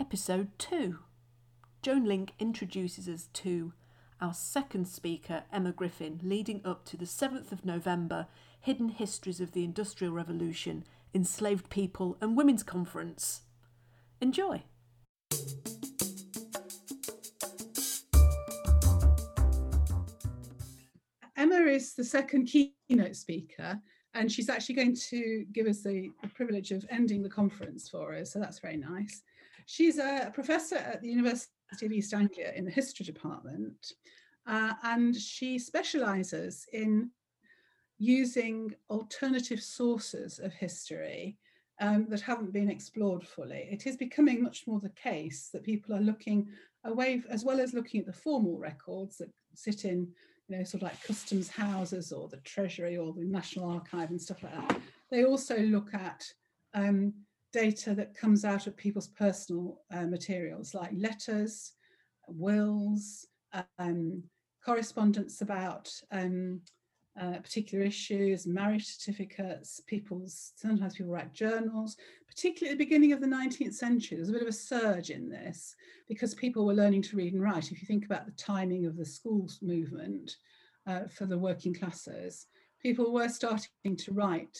Episode 2. Joan Link introduces us to our second speaker, Emma Griffin, leading up to the 7th of November Hidden Histories of the Industrial Revolution, Enslaved People and Women's Conference. Enjoy! Emma is the second keynote speaker, and she's actually going to give us the, the, privilege of ending the conference for us, so that's very nice. She's a professor at the University of East Anglia in the history department, uh, and she specialises in using alternative sources of history um, that haven't been explored fully. It is becoming much more the case that people are looking away, as well as looking at the formal records that sit in you know, sort of like customs houses or the Treasury or the National Archive and stuff like that. They also look at um, data that comes out of people's personal uh, materials like letters, wills, um, correspondence about um, uh, particular issues, marriage certificates, people's, sometimes people write journals, particularly at the beginning of the 19th century, there's a bit of a surge in this because people were learning to read and write. If you think about the timing of the schools movement uh, for the working classes, people were starting to write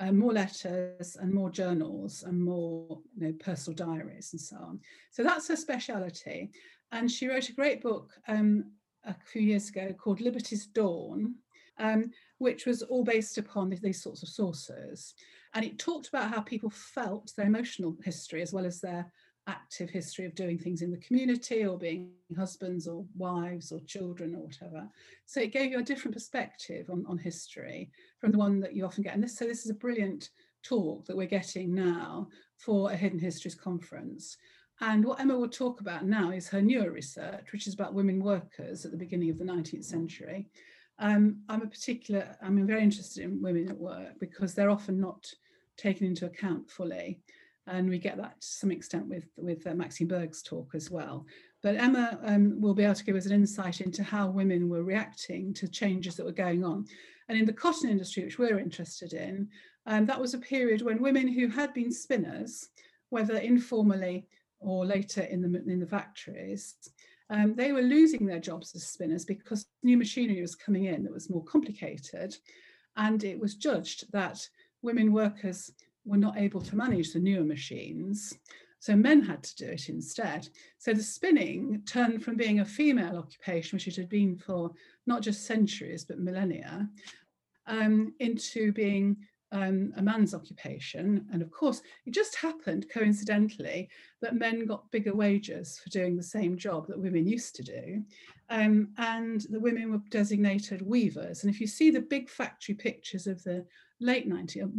uh, more letters and more journals and more you know, personal diaries and so on. So that's her speciality. And she wrote a great book um, a few years ago called Liberty's Dawn, um, which was all based upon these sorts of sources. And it talked about how people felt their emotional history as well as their active history of doing things in the community or being husbands or wives or children or whatever. So it gave you a different perspective on, on history from the one that you often get. And this, so this is a brilliant talk that we're getting now for a Hidden Histories conference. And what Emma will talk about now is her newer research, which is about women workers at the beginning of the 19th century. Um, I'm a particular, I'm very interested in women at work because they're often not taken into account fully. And we get that to some extent with, with uh, Maxine Berg's talk as well. But Emma um, will be able to give us an insight into how women were reacting to changes that were going on. And in the cotton industry, which we're interested in, um, that was a period when women who had been spinners, whether informally or later in the, in the factories, um, they were losing their jobs as spinners because new machinery was coming in that was more complicated. And it was judged that women workers were not able to manage the newer machines. So men had to do it instead. So the spinning turned from being a female occupation, which it had been for not just centuries, but millennia, um, into being um, a man's occupation. And of course, it just happened coincidentally that men got bigger wages for doing the same job that women used to do. Um, and the women were designated weavers. And if you see the big factory pictures of the late 19th,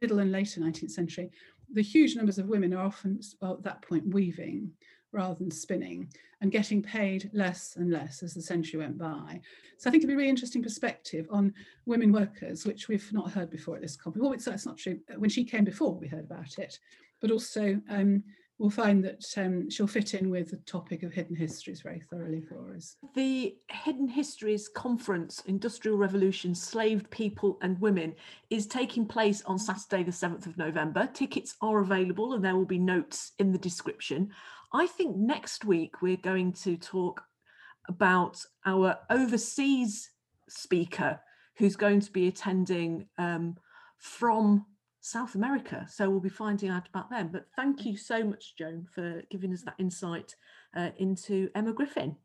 middle and later 19th century, the huge numbers of women are often well, at that point weaving rather than spinning and getting paid less and less as the century went by. So I think it'd be a really interesting perspective on women workers, which we've not heard before at this conference. Well, it's, that's not true. When she came before, we heard about it, but also um, we'll find that um, she'll fit in with the topic of hidden histories very thoroughly for us. The Hidden Histories Conference, Industrial Revolution, Slaved People and Women, is taking place on Saturday, the 7th of November. Tickets are available and there will be notes in the description. I think next week we're going to talk about our overseas speaker who's going to be attending um, from South America. So we'll be finding out about them. But thank you so much, Joan, for giving us that insight uh, into Emma Griffin.